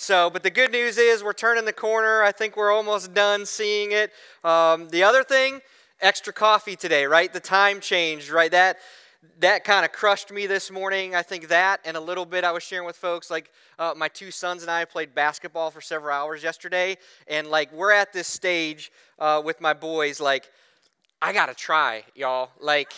So, but the good news is we're turning the corner. I think we're almost done seeing it. Um, the other thing, extra coffee today, right? The time changed, right? That that kind of crushed me this morning. I think that and a little bit I was sharing with folks. Like uh, my two sons and I played basketball for several hours yesterday, and like we're at this stage uh, with my boys. Like I gotta try, y'all. Like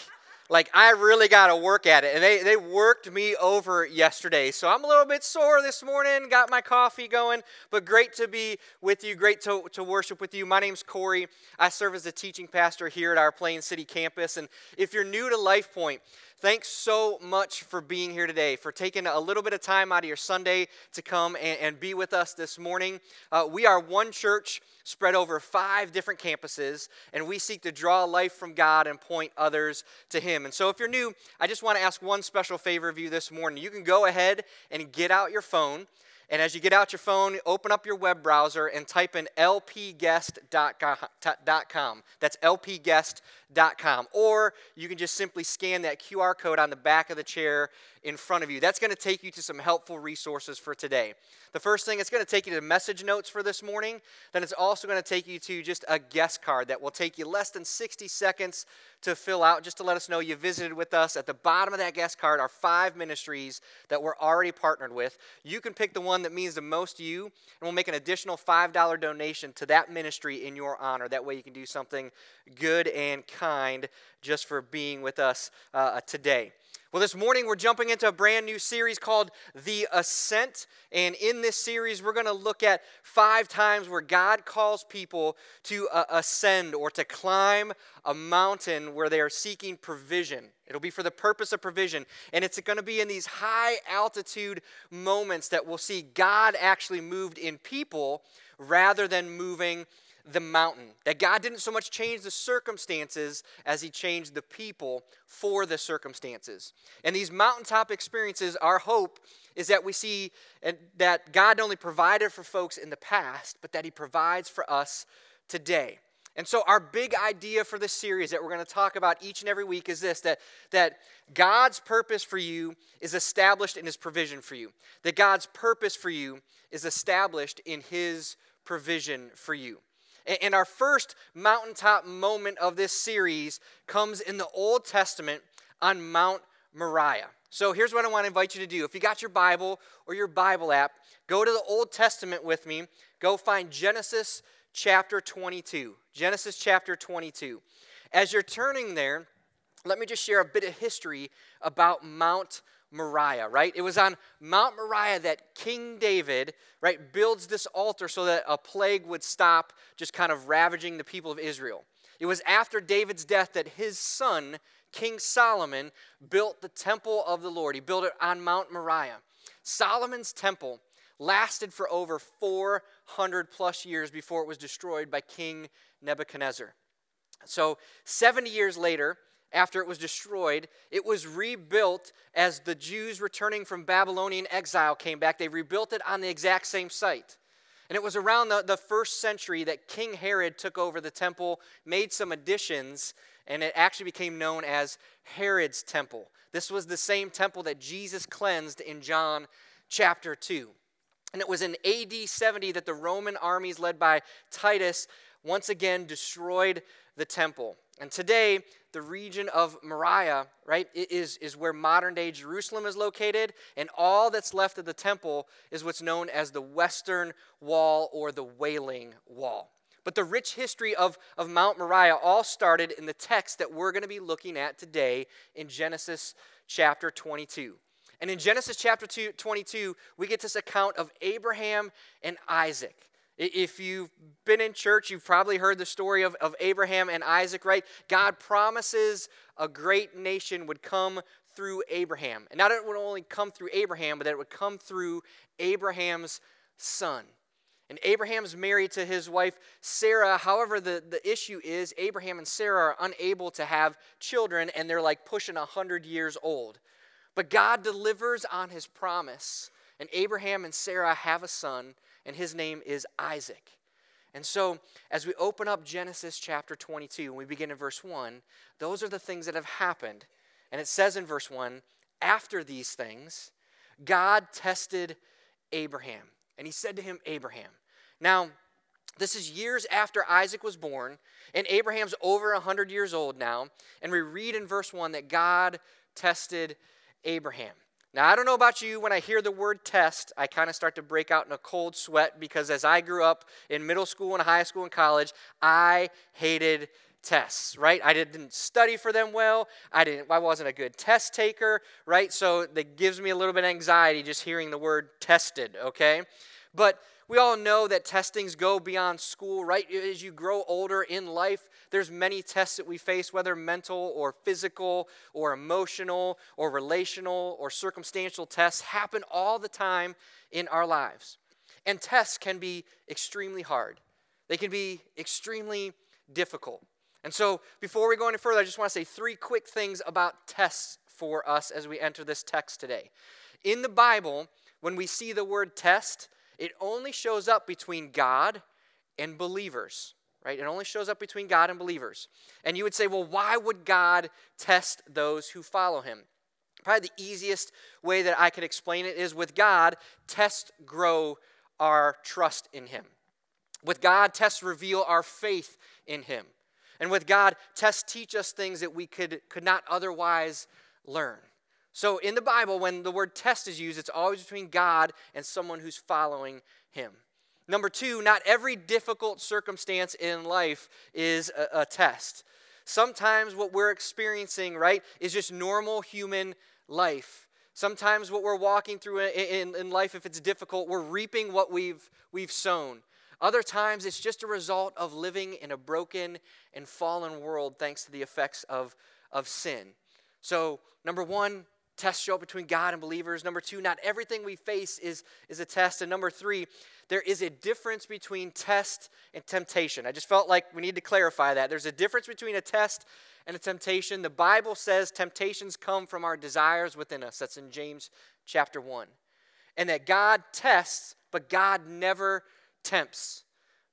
like I really got to work at it. And they, they worked me over yesterday. So I'm a little bit sore this morning, got my coffee going, but great to be with you, great to, to worship with you. My name's Corey. I serve as the teaching pastor here at our Plain City campus. And if you're new to Life Point, thanks so much for being here today, for taking a little bit of time out of your Sunday to come and, and be with us this morning. Uh, we are one church spread over five different campuses, and we seek to draw life from God and point others to Him. And so, if you're new, I just want to ask one special favor of you this morning. You can go ahead and get out your phone. And as you get out your phone, open up your web browser and type in lpguest.com. That's lpguest.com. Or you can just simply scan that QR code on the back of the chair in front of you. That's going to take you to some helpful resources for today. The first thing, it's going to take you to message notes for this morning. Then it's also going to take you to just a guest card that will take you less than 60 seconds to fill out just to let us know you visited with us. At the bottom of that guest card are five ministries that we're already partnered with. You can pick the one that means the most to you, and we'll make an additional $5 donation to that ministry in your honor. That way you can do something good and kind just for being with us uh, today. Well, this morning we're jumping into a brand new series called The Ascent. And in this series, we're going to look at five times where God calls people to uh, ascend or to climb a mountain where they are seeking provision. It'll be for the purpose of provision. And it's going to be in these high altitude moments that we'll see God actually moved in people rather than moving the mountain. That God didn't so much change the circumstances as He changed the people for the circumstances. And these mountaintop experiences, our hope is that we see that God only provided for folks in the past, but that He provides for us today. And so, our big idea for this series that we're going to talk about each and every week is this that, that God's purpose for you is established in His provision for you. That God's purpose for you is established in His provision for you. And our first mountaintop moment of this series comes in the Old Testament on Mount Moriah. So here's what I want to invite you to do. If you got your Bible or your Bible app, go to the Old Testament with me. Go find Genesis chapter 22. Genesis chapter 22. As you're turning there, let me just share a bit of history about Mount Moriah, right? It was on Mount Moriah that King David, right, builds this altar so that a plague would stop just kind of ravaging the people of Israel. It was after David's death that his son, King Solomon, built the temple of the Lord. He built it on Mount Moriah. Solomon's temple lasted for over 400 plus years before it was destroyed by King Nebuchadnezzar. So, 70 years later, after it was destroyed, it was rebuilt as the Jews returning from Babylonian exile came back. They rebuilt it on the exact same site. And it was around the, the first century that King Herod took over the temple, made some additions, and it actually became known as Herod's temple. This was the same temple that Jesus cleansed in John chapter 2. And it was in AD 70 that the Roman armies led by Titus once again destroyed the temple. And today, the region of Moriah, right, is, is where modern day Jerusalem is located, and all that's left of the temple is what's known as the Western Wall or the Wailing Wall. But the rich history of, of Mount Moriah all started in the text that we're going to be looking at today in Genesis chapter 22. And in Genesis chapter 22, we get this account of Abraham and Isaac. If you've been in church, you've probably heard the story of, of Abraham and Isaac, right? God promises a great nation would come through Abraham. And not that it would only come through Abraham, but that it would come through Abraham's son. And Abraham's married to his wife Sarah. However, the, the issue is Abraham and Sarah are unable to have children, and they're like pushing 100 years old. But God delivers on his promise, and Abraham and Sarah have a son and his name is Isaac. And so, as we open up Genesis chapter 22, and we begin in verse 1, those are the things that have happened. And it says in verse 1 after these things, God tested Abraham. and he said to him, Abraham. Now, this is years after Isaac was born, and Abraham's over 100 years old now. And we read in verse 1 that God tested Abraham. Now, I don't know about you, when I hear the word test, I kind of start to break out in a cold sweat because as I grew up in middle school and high school and college, I hated tests, right? I didn't study for them well. I didn't I wasn't a good test taker, right? So that gives me a little bit of anxiety just hearing the word tested, okay? But we all know that testings go beyond school, right? As you grow older in life, there's many tests that we face, whether mental or physical or emotional or relational or circumstantial tests happen all the time in our lives. And tests can be extremely hard. They can be extremely difficult. And so, before we go any further, I just want to say three quick things about tests for us as we enter this text today. In the Bible, when we see the word test, it only shows up between God and believers, right? It only shows up between God and believers. And you would say, well, why would God test those who follow him? Probably the easiest way that I could explain it is with God, tests grow our trust in him. With God, tests reveal our faith in him. And with God, tests teach us things that we could, could not otherwise learn. So in the Bible, when the word test is used, it's always between God and someone who's following him. Number two, not every difficult circumstance in life is a, a test. Sometimes what we're experiencing, right, is just normal human life. Sometimes what we're walking through in, in, life, if it's difficult, we're reaping what we've, we've sown. Other times, it's just a result of living in a broken and fallen world thanks to the effects of, of sin. So, number one, tests show up between God and believers. Number two, not everything we face is, is a test. And number three, there is a difference between test and temptation. I just felt like we need to clarify that. There's a difference between a test and a temptation. The Bible says temptations come from our desires within us. That's in James chapter 1. And that God tests, but God never tempts.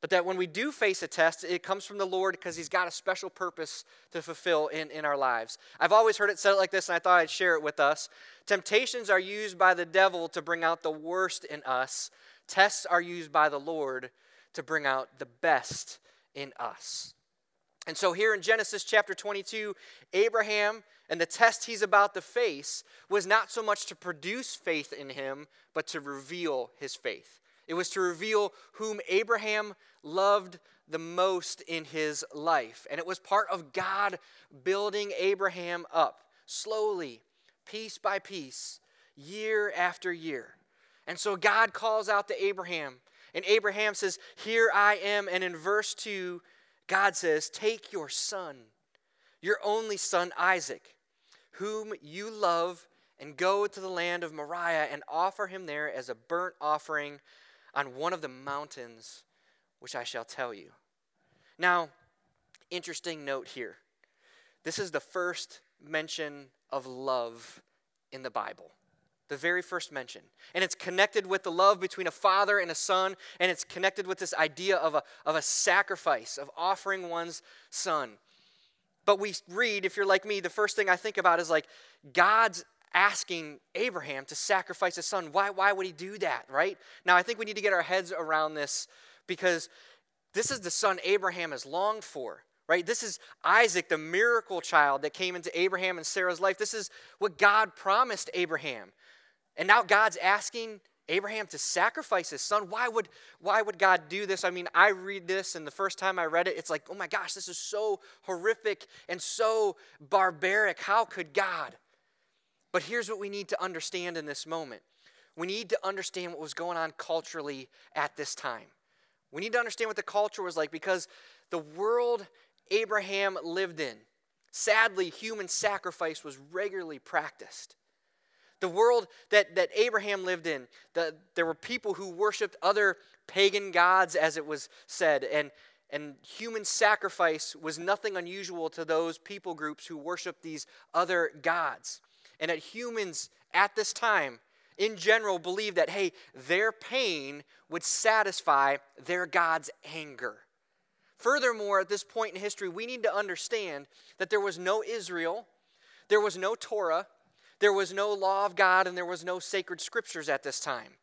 But that when we do face a test, it comes from the Lord because He's got a special purpose to fulfill in, in our lives. I've always heard it said like this, and I thought I'd share it with us. Temptations are used by the devil to bring out the worst in us, tests are used by the Lord to bring out the best in us. And so, here in Genesis chapter 22, Abraham and the test he's about to face was not so much to produce faith in him, but to reveal his faith. It was to reveal whom Abraham loved the most in his life. And it was part of God building Abraham up slowly, piece by piece, year after year. And so God calls out to Abraham, and Abraham says, Here I am. And in verse 2, God says, Take your son, your only son Isaac, whom you love, and go to the land of Moriah and offer him there as a burnt offering on one of the mountains which I shall tell you. Now, interesting note here. This is the first mention of love in the Bible. The very first mention. And it's connected with the love between a father and a son, and it's connected with this idea of a, of a sacrifice, of offering one's son. But we read, if you're like me, the first thing I think about is like God's asking Abraham to sacrifice his son. Why, why would he do that, right? Now, I think we need to get our heads around this because this is the son Abraham has longed for, right? This is Isaac, the miracle child that came into Abraham and Sarah's life. This is what God promised Abraham. And now God's asking Abraham to sacrifice his son. Why would, why would God do this? I mean, I read this, and the first time I read it, it's like, oh my gosh, this is so horrific and so barbaric. How could God? But here's what we need to understand in this moment we need to understand what was going on culturally at this time. We need to understand what the culture was like because the world Abraham lived in, sadly, human sacrifice was regularly practiced. The world that, that Abraham lived in, the, there were people who worshiped other pagan gods, as it was said, and, and human sacrifice was nothing unusual to those people groups who worshiped these other gods and that humans at this time, in general, believed that, hey, their pain would satisfy their God's anger. Furthermore, at this point in history, we need to understand that there was no Israel, there was no Torah, there was no law of God, and there was no sacred scriptures at this time.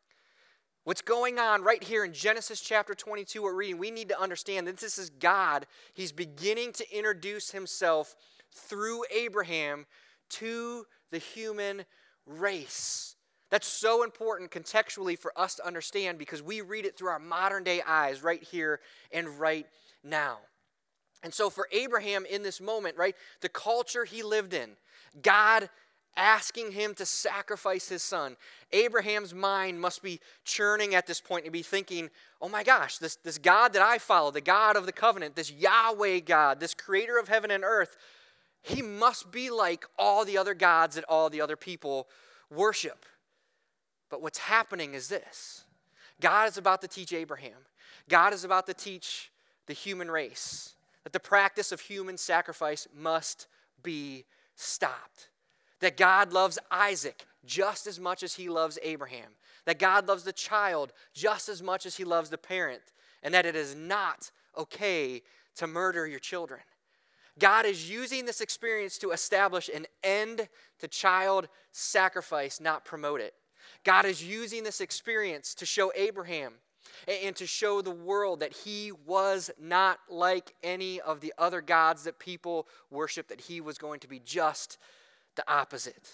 What's going on right here in Genesis chapter 22, we're reading, we need to understand that this is God. He's beginning to introduce himself through Abraham to the human race. That's so important contextually for us to understand because we read it through our modern day eyes right here and right now. And so, for Abraham in this moment, right, the culture he lived in, God asking him to sacrifice his son. Abraham's mind must be churning at this point and be thinking, oh my gosh, this, this God that I follow, the God of the covenant, this Yahweh God, this creator of heaven and earth, he must be like all the other gods that all the other people worship. But what's happening is this God is about to teach Abraham, God is about to teach the human race that the practice of human sacrifice must be stopped. That God loves Isaac just as much as he loves Abraham. That God loves the child just as much as he loves the parent. And that it is not okay to murder your children. God is using this experience to establish an end to child sacrifice, not promote it. God is using this experience to show Abraham and to show the world that he was not like any of the other gods that people worship, that he was going to be just the opposite.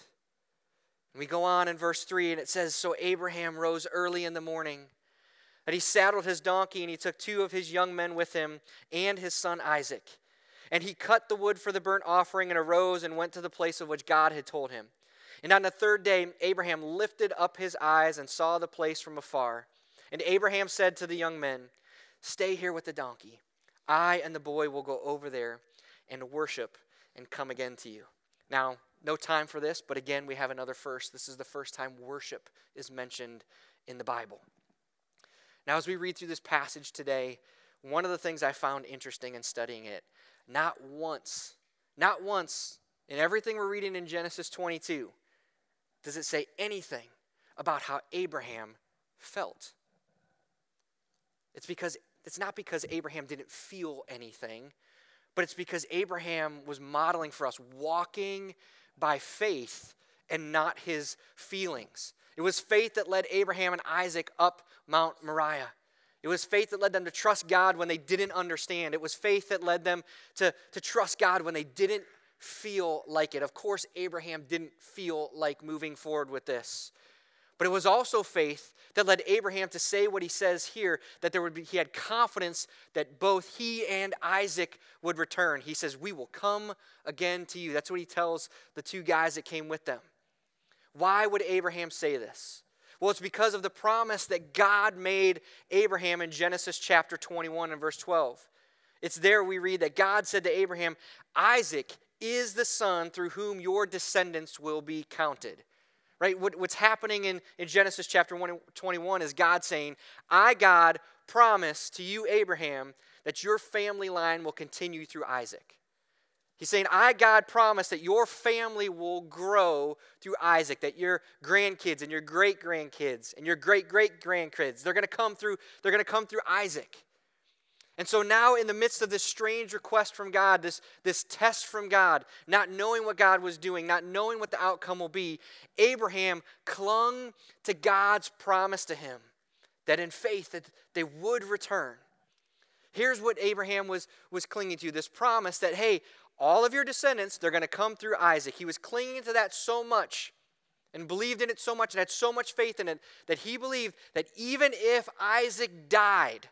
we go on in verse 3, and it says So Abraham rose early in the morning, and he saddled his donkey, and he took two of his young men with him, and his son Isaac. And he cut the wood for the burnt offering, and arose and went to the place of which God had told him. And on the third day, Abraham lifted up his eyes and saw the place from afar. And Abraham said to the young men, Stay here with the donkey. I and the boy will go over there and worship and come again to you. Now, no time for this, but again, we have another first. This is the first time worship is mentioned in the Bible. Now, as we read through this passage today, one of the things I found interesting in studying it, not once, not once in everything we're reading in Genesis 22 does it say anything about how Abraham felt. It's because it's not because Abraham didn't feel anything, but it's because Abraham was modeling for us walking by faith and not his feelings. It was faith that led Abraham and Isaac up Mount Moriah. It was faith that led them to trust God when they didn't understand. It was faith that led them to, to trust God when they didn't feel like it. Of course, Abraham didn't feel like moving forward with this. But it was also faith that led Abraham to say what he says here that there would be he had confidence that both he and Isaac would return. He says, "We will come again to you." That's what he tells the two guys that came with them. Why would Abraham say this? Well, it's because of the promise that God made Abraham in Genesis chapter 21 and verse 12. It's there we read that God said to Abraham, Isaac is the son through whom your descendants will be counted right? What, what's happening in, in Genesis chapter 21 is God saying, I, God, promise to you, Abraham, that your family line will continue through Isaac. He's saying, I, God, promise that your family will grow through Isaac, that your grandkids and your great grandkids and your great great grandkids, they're going to come through, they're going to come through Isaac. And so now, in the midst of this strange request from God, this, this test from God, not knowing what God was doing, not knowing what the outcome will be, Abraham clung to God's promise to him that in faith that they would return. Here's what Abraham was, was clinging to this promise that, hey, all of your descendants, they're going to come through Isaac. He was clinging to that so much and believed in it so much and had so much faith in it that he believed that even if Isaac died,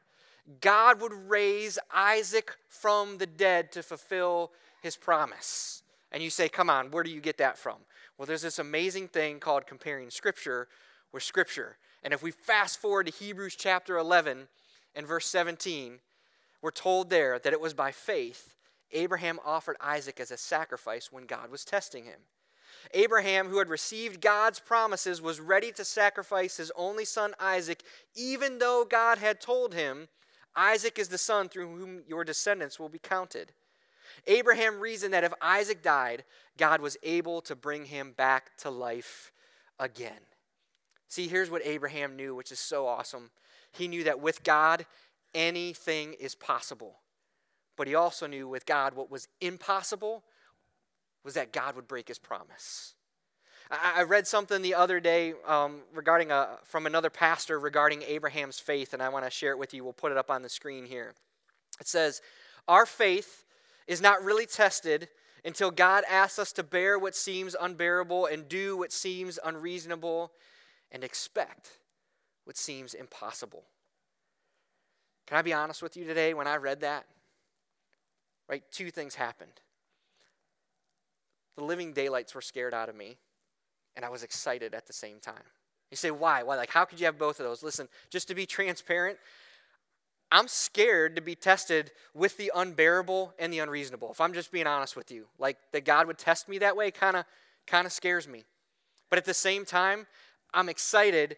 God would raise Isaac from the dead to fulfill his promise. And you say, come on, where do you get that from? Well, there's this amazing thing called comparing Scripture with Scripture. And if we fast forward to Hebrews chapter 11 and verse 17, we're told there that it was by faith Abraham offered Isaac as a sacrifice when God was testing him. Abraham, who had received God's promises, was ready to sacrifice his only son Isaac, even though God had told him Isaac is the son through whom your descendants will be counted. Abraham reasoned that if Isaac died, God was able to bring him back to life again. See, here's what Abraham knew, which is so awesome. He knew that with God, anything is possible. But he also knew with God, what was impossible was that God would break his promise. I, I read something the other day um, regarding a, from another pastor regarding Abraham's faith, and I want to share it with you. We'll put it up on the screen here. It says, Our faith is not really tested until God asks us to bear what seems unbearable and do what seems unreasonable and expect what seems impossible. Can I be honest with you today? When I read that, right, two things happened. The living daylights were scared out of me, and I was excited at the same time. You say, why? Why? Like, how could you have both of those? Listen, just to be transparent, I'm scared to be tested with the unbearable and the unreasonable. If I'm just being honest with you, like that God would test me that way kind of kind of scares me. But at the same time, I'm excited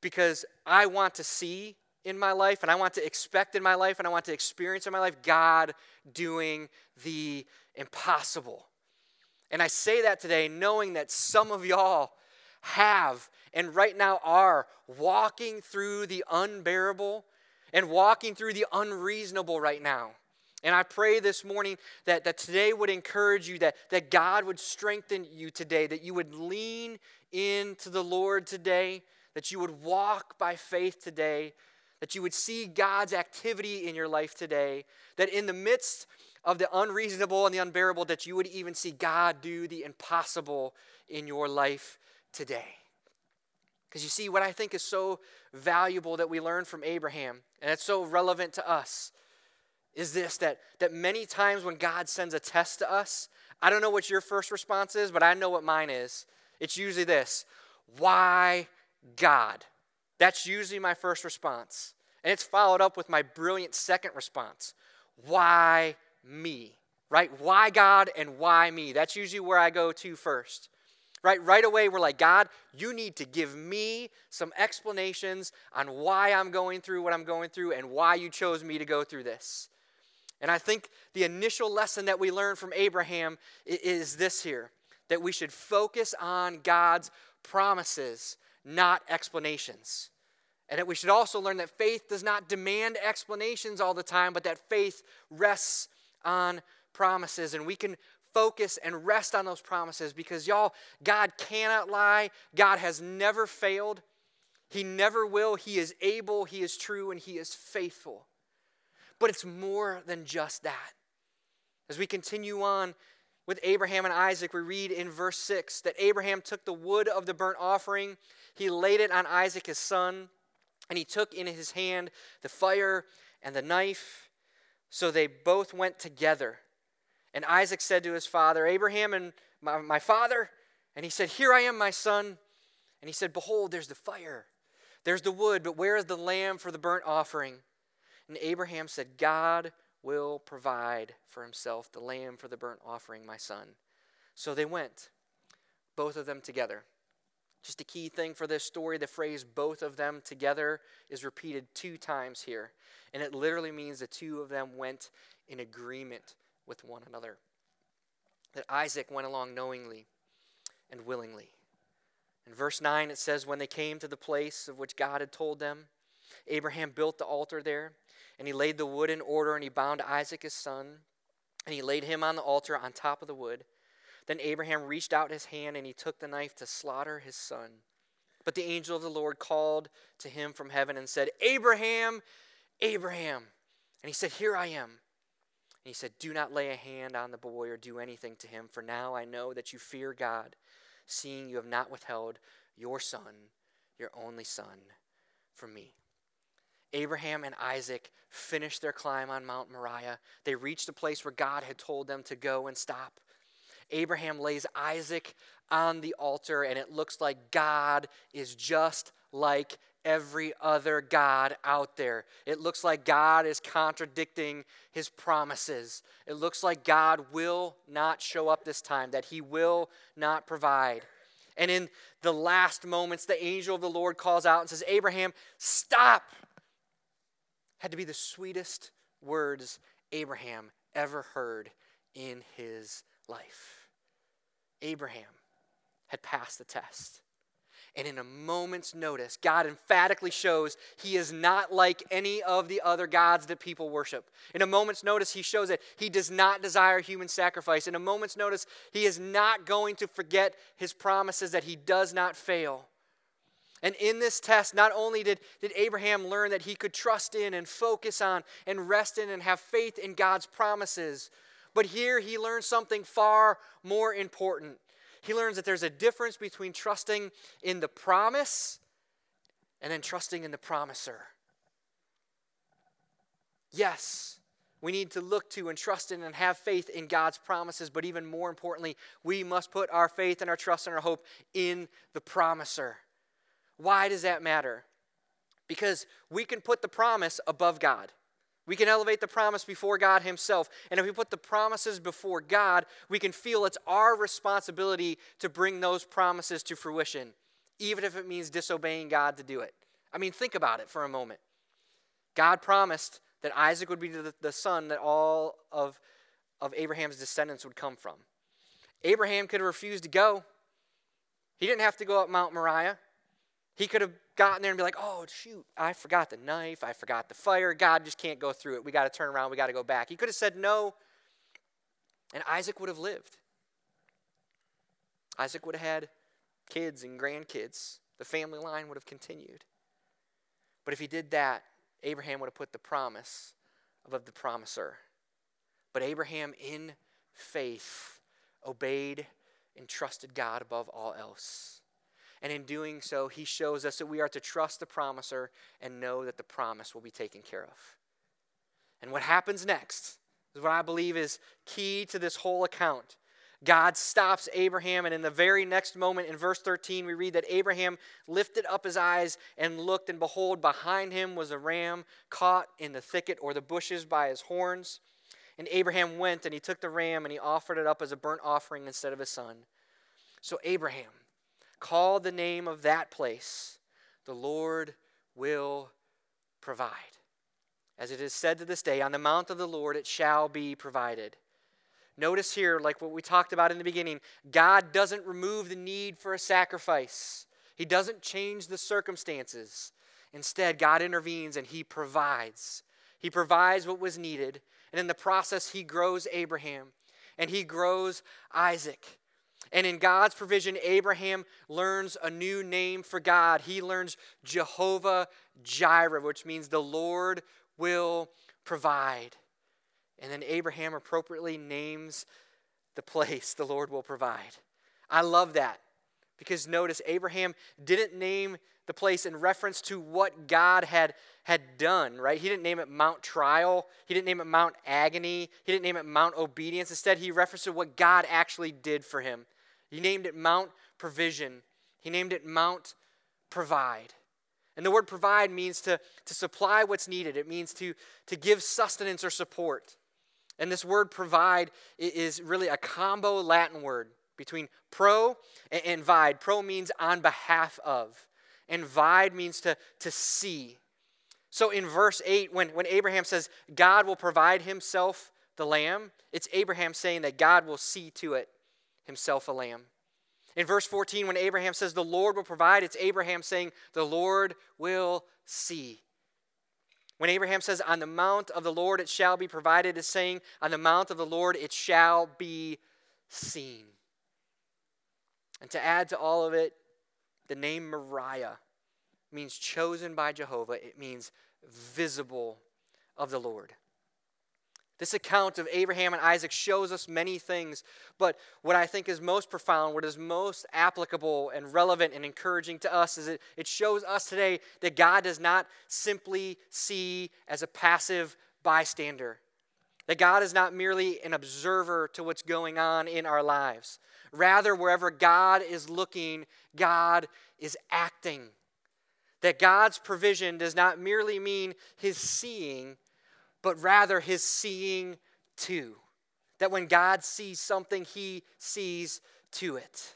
because I want to see in my life and I want to expect in my life and I want to experience in my life God doing the impossible. And I say that today knowing that some of y'all have and right now are walking through the unbearable and walking through the unreasonable right now. And I pray this morning that, that today would encourage you, that, that God would strengthen you today, that you would lean into the Lord today, that you would walk by faith today, that you would see God's activity in your life today, that in the midst of the unreasonable and the unbearable, that you would even see God do the impossible in your life today. Because you see, what I think is so valuable that we learn from Abraham, and it's so relevant to us, is this that, that many times when God sends a test to us, I don't know what your first response is, but I know what mine is. It's usually this Why God? That's usually my first response. And it's followed up with my brilliant second response Why me? Right? Why God and why me? That's usually where I go to first. Right? Right away, we're like, God, you need to give me some explanations on why I'm going through what I'm going through and why you chose me to go through this. And I think the initial lesson that we learn from Abraham is this here that we should focus on God's promises, not explanations. And that we should also learn that faith does not demand explanations all the time, but that faith rests on promises. And we can focus and rest on those promises because, y'all, God cannot lie. God has never failed. He never will. He is able, He is true, and He is faithful. But it's more than just that. As we continue on with Abraham and Isaac, we read in verse 6 that Abraham took the wood of the burnt offering, he laid it on Isaac his son, and he took in his hand the fire and the knife. So they both went together. And Isaac said to his father, Abraham and my, my father, and he said, Here I am, my son. And he said, Behold, there's the fire, there's the wood, but where is the lamb for the burnt offering? And Abraham said, God will provide for himself the lamb for the burnt offering, my son. So they went, both of them together. Just a key thing for this story the phrase both of them together is repeated two times here. And it literally means the two of them went in agreement with one another. That Isaac went along knowingly and willingly. In verse 9, it says, When they came to the place of which God had told them, Abraham built the altar there and he laid the wood in order, and he bound Isaac his son, and he laid him on the altar on top of the wood. Then Abraham reached out his hand, and he took the knife to slaughter his son. But the angel of the Lord called to him from heaven and said, Abraham, Abraham. And he said, Here I am. And he said, Do not lay a hand on the boy or do anything to him, for now I know that you fear God, seeing you have not withheld your son, your only son, from me. Abraham and Isaac finished their climb on Mount Moriah. They reached the place where God had told them to go and stop. Abraham lays Isaac on the altar, and it looks like God is just like every other God out there. It looks like God is contradicting his promises. It looks like God will not show up this time, that he will not provide. And in the last moments, the angel of the Lord calls out and says, Abraham, stop had to be the sweetest words Abraham ever heard in his life. Abraham had passed the test. And in a moment's notice, God emphatically shows he is not like any of the other gods that people worship. In a moment's notice, he shows that he does not desire human sacrifice. In a moment's notice, he is not going to forget his promises, that he does not fail. And in this test, not only did, did Abraham learn that he could trust in and focus on and rest in and have faith in God's promises, but here he learned something far more important. He learns that there's a difference between trusting in the promise and then trusting in the promiser. Yes, we need to look to and trust in and have faith in God's promises, but even more importantly, we must put our faith and our trust and our hope in the promiser. Why does that matter? Because we can put the promise above God. We can elevate the promise before God Himself. And if we put the promises before God, we can feel it's our responsibility to bring those promises to fruition, even if it means disobeying God to do it. I mean, think about it for a moment. God promised that Isaac would be the, the son that all of, of Abraham's descendants would come from. Abraham could have refused to go. He didn't have to go up Mount Moriah. He could have gotten there and be like, oh, shoot, I forgot the knife. I forgot the fire. God just can't go through it. We got to turn around. We got to go back. He could have said no, and Isaac would have lived. Isaac would have had kids and grandkids. The family line would have continued. But if he did that, Abraham would have put the promise above the promiser. But Abraham, in faith, obeyed and trusted God above all else. And in doing so, he shows us that we are to trust the promiser and know that the promise will be taken care of. And what happens next is what I believe is key to this whole account. God stops Abraham, and in the very next moment, in verse 13, we read that Abraham lifted up his eyes and looked, and behold, behind him was a ram caught in the thicket or the bushes by his horns. And Abraham went and he took the ram and he offered it up as a burnt offering instead of his son. So Abraham, Call the name of that place, the Lord will provide. As it is said to this day, on the mount of the Lord it shall be provided. Notice here, like what we talked about in the beginning, God doesn't remove the need for a sacrifice, He doesn't change the circumstances. Instead, God intervenes and He provides. He provides what was needed, and in the process, He grows Abraham and He grows Isaac. And in God's provision, Abraham learns a new name for God. He learns Jehovah Jireh, which means the Lord will provide. And then Abraham appropriately names the place the Lord will provide. I love that because notice, Abraham didn't name the place in reference to what God had, had done, right? He didn't name it Mount Trial. He didn't name it Mount Agony. He didn't name it Mount Obedience. Instead, he referenced to what God actually did for him. He named it Mount Provision. He named it Mount Provide. And the word provide means to, to supply what's needed, it means to, to give sustenance or support. And this word provide is really a combo Latin word between pro and vide. Pro means on behalf of, and vide means to, to see. So in verse 8, when, when Abraham says God will provide himself the lamb, it's Abraham saying that God will see to it himself a lamb. In verse 14, when Abraham says the Lord will provide, it's Abraham saying the Lord will see. When Abraham says, On the mount of the Lord it shall be provided, it's saying, On the mount of the Lord it shall be seen. And to add to all of it, the name Moriah means chosen by Jehovah, it means visible of the Lord. This account of Abraham and Isaac shows us many things, but what I think is most profound, what is most applicable and relevant and encouraging to us, is it, it shows us today that God does not simply see as a passive bystander, that God is not merely an observer to what's going on in our lives. Rather, wherever God is looking, God is acting. That God's provision does not merely mean his seeing, but rather his seeing too. That when God sees something, he sees to it.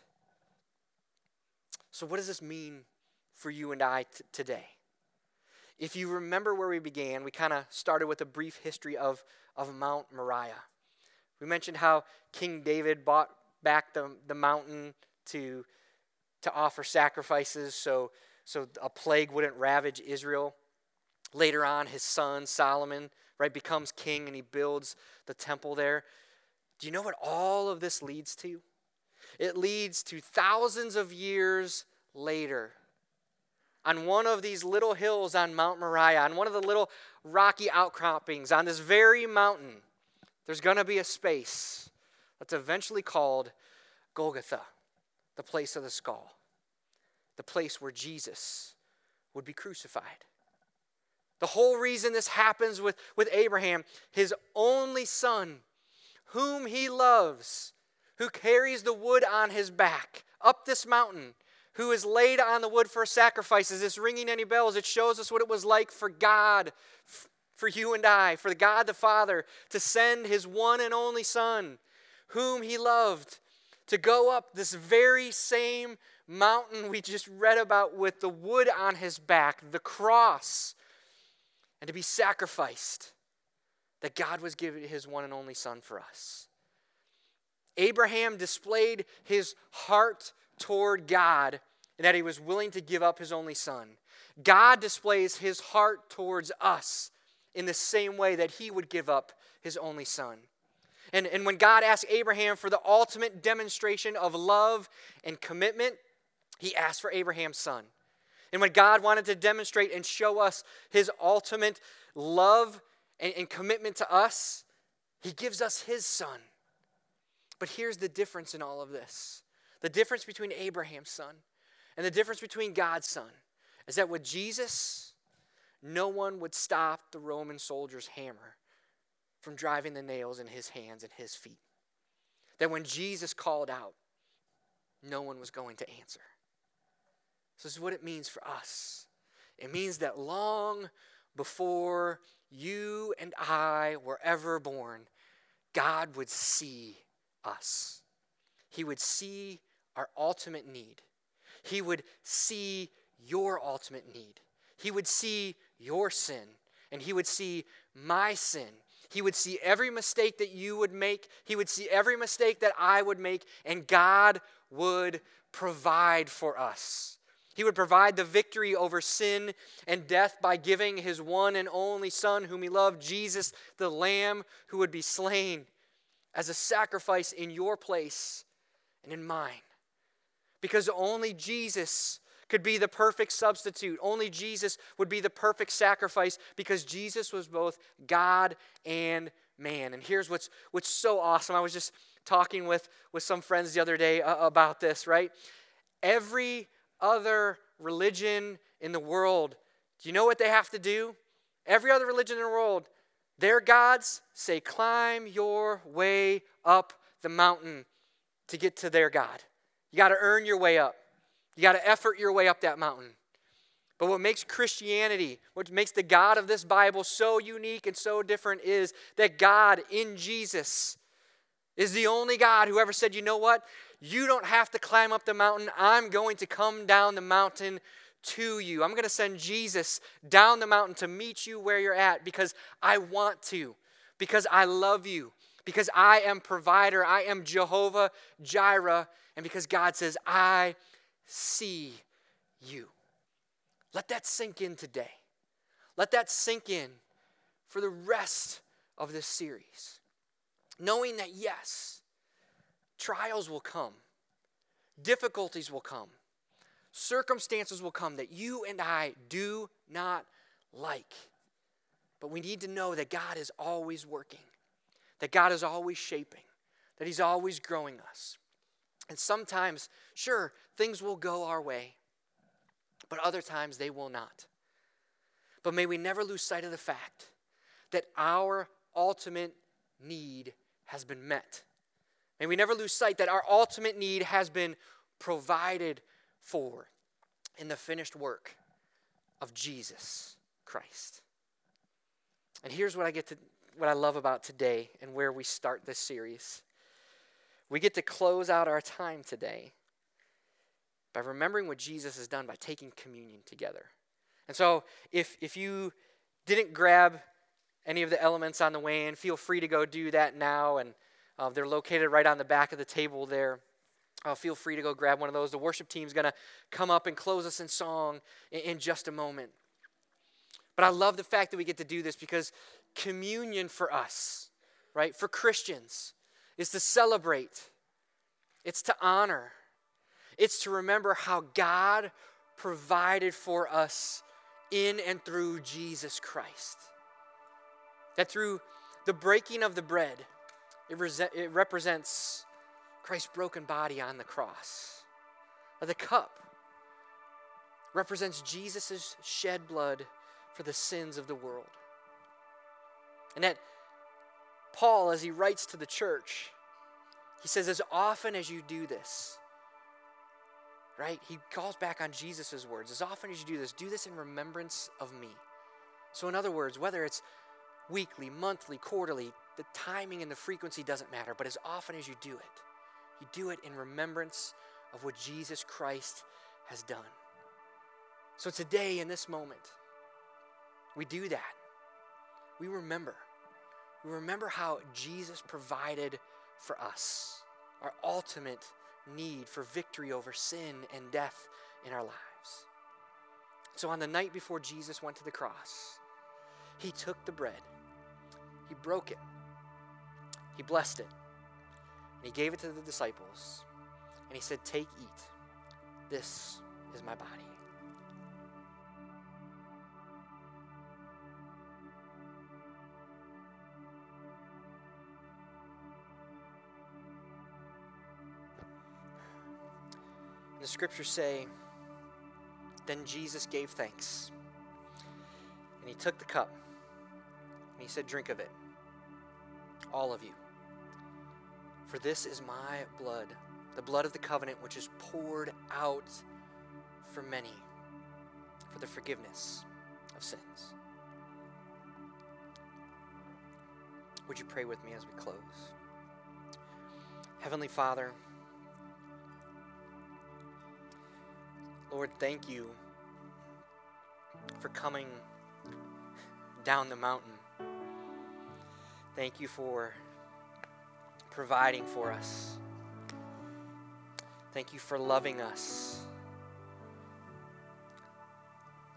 So, what does this mean for you and I t- today? If you remember where we began, we kind of started with a brief history of, of Mount Moriah. We mentioned how King David bought back the, the mountain to to offer sacrifices so, so a plague wouldn't ravage Israel. Later on, his son Solomon, right, becomes king and he builds the temple there. Do you know what all of this leads to? It leads to thousands of years later. On one of these little hills on Mount Moriah, on one of the little rocky outcroppings, on this very mountain, there's going to be a space that's eventually called Golgotha, the place of the skull, the place where Jesus would be crucified. The whole reason this happens with, with Abraham, his only son, whom he loves, who carries the wood on his back up this mountain, who is laid on the wood for sacrifice. Is this ringing any bells? It shows us what it was like for God, for you and I, for God the Father, to send his one and only Son, whom he loved, to go up this very same mountain we just read about with the wood on his back, the cross, and to be sacrificed. That God was giving his one and only Son for us. Abraham displayed his heart toward God and that he was willing to give up his only son. God displays his heart towards us in the same way that he would give up his only son. And, and when God asked Abraham for the ultimate demonstration of love and commitment, he asked for Abraham's son. And when God wanted to demonstrate and show us his ultimate love and, and commitment to us, he gives us his son. But here's the difference in all of this the difference between Abraham's son and the difference between God's son is that with Jesus, no one would stop the Roman soldier's hammer from driving the nails in his hands and his feet. That when Jesus called out, no one was going to answer. So, this is what it means for us. It means that long before you and I were ever born, God would see us. He would see our ultimate need. He would see your ultimate need. He would see your sin, and He would see my sin. He would see every mistake that you would make. He would see every mistake that I would make, and God would provide for us. He would provide the victory over sin and death by giving his one and only Son, whom he loved, Jesus, the Lamb who would be slain as a sacrifice in your place and in mine. Because only Jesus could be the perfect substitute. Only Jesus would be the perfect sacrifice because Jesus was both God and man. And here's what's, what's so awesome. I was just talking with, with some friends the other day uh, about this, right? Every other religion in the world, do you know what they have to do? Every other religion in the world, their gods say, climb your way up the mountain to get to their God. You got to earn your way up, you got to effort your way up that mountain. But what makes Christianity, what makes the God of this Bible so unique and so different is that God in Jesus is the only God who ever said, you know what? You don't have to climb up the mountain. I'm going to come down the mountain to you. I'm going to send Jesus down the mountain to meet you where you're at because I want to, because I love you, because I am provider. I am Jehovah Jireh, and because God says, I see you. Let that sink in today. Let that sink in for the rest of this series. Knowing that, yes, Trials will come, difficulties will come, circumstances will come that you and I do not like. But we need to know that God is always working, that God is always shaping, that He's always growing us. And sometimes, sure, things will go our way, but other times they will not. But may we never lose sight of the fact that our ultimate need has been met. May we never lose sight that our ultimate need has been provided for in the finished work of Jesus Christ. And here's what I get to what I love about today and where we start this series. We get to close out our time today by remembering what Jesus has done by taking communion together. And so if if you didn't grab any of the elements on the way in, feel free to go do that now and uh, they're located right on the back of the table there. uh, feel free to go grab one of those. The worship team's going to come up and close us in song in, in just a moment. But I love the fact that we get to do this because communion for us, right, for Christians, is to celebrate, it's to honor, it's to remember how God provided for us in and through Jesus Christ. That through the breaking of the bread, it, re- it represents Christ's broken body on the cross. The cup represents Jesus' shed blood for the sins of the world. And that Paul, as he writes to the church, he says, as often as you do this, right? He calls back on Jesus' words. As often as you do this, do this in remembrance of me. So, in other words, whether it's weekly, monthly, quarterly, the timing and the frequency doesn't matter, but as often as you do it, you do it in remembrance of what Jesus Christ has done. So today, in this moment, we do that. We remember. We remember how Jesus provided for us our ultimate need for victory over sin and death in our lives. So, on the night before Jesus went to the cross, he took the bread, he broke it, he blessed it, and he gave it to the disciples. And he said, Take, eat. This is my body. the scriptures say, Then Jesus gave thanks. And he took the cup. And he said, Drink of it, all of you. For this is my blood, the blood of the covenant, which is poured out for many for the forgiveness of sins. Would you pray with me as we close? Heavenly Father, Lord, thank you for coming down the mountain. Thank you for providing for us. Thank you for loving us.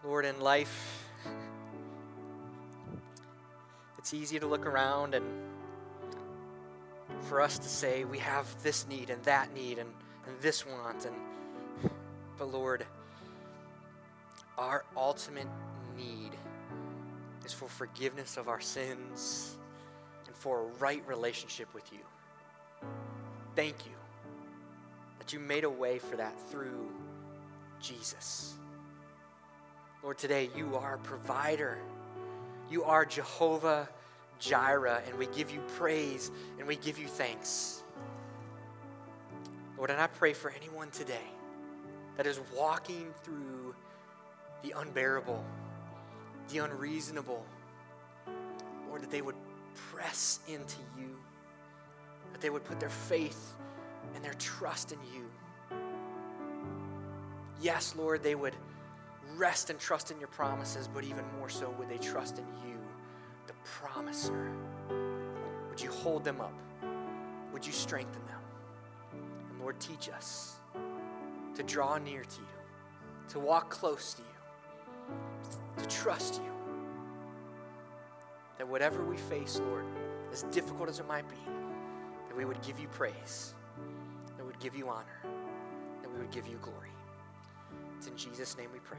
Lord, in life, it's easy to look around and for us to say we have this need and that need and, and this want and but Lord, our ultimate need is for forgiveness of our sins and for a right relationship with you. Thank you that you made a way for that through Jesus. Lord, today you are a provider. You are Jehovah Jireh, and we give you praise and we give you thanks. Lord, and I pray for anyone today that is walking through the unbearable, the unreasonable, Lord, that they would press into you that they would put their faith and their trust in you. Yes, Lord, they would rest and trust in your promises, but even more so would they trust in you, the promiser. Would you hold them up? Would you strengthen them? And Lord, teach us to draw near to you, to walk close to you, to trust you. That whatever we face, Lord, as difficult as it might be, that we would give you praise, that we would give you honor, that we would give you glory. It's in Jesus' name we pray.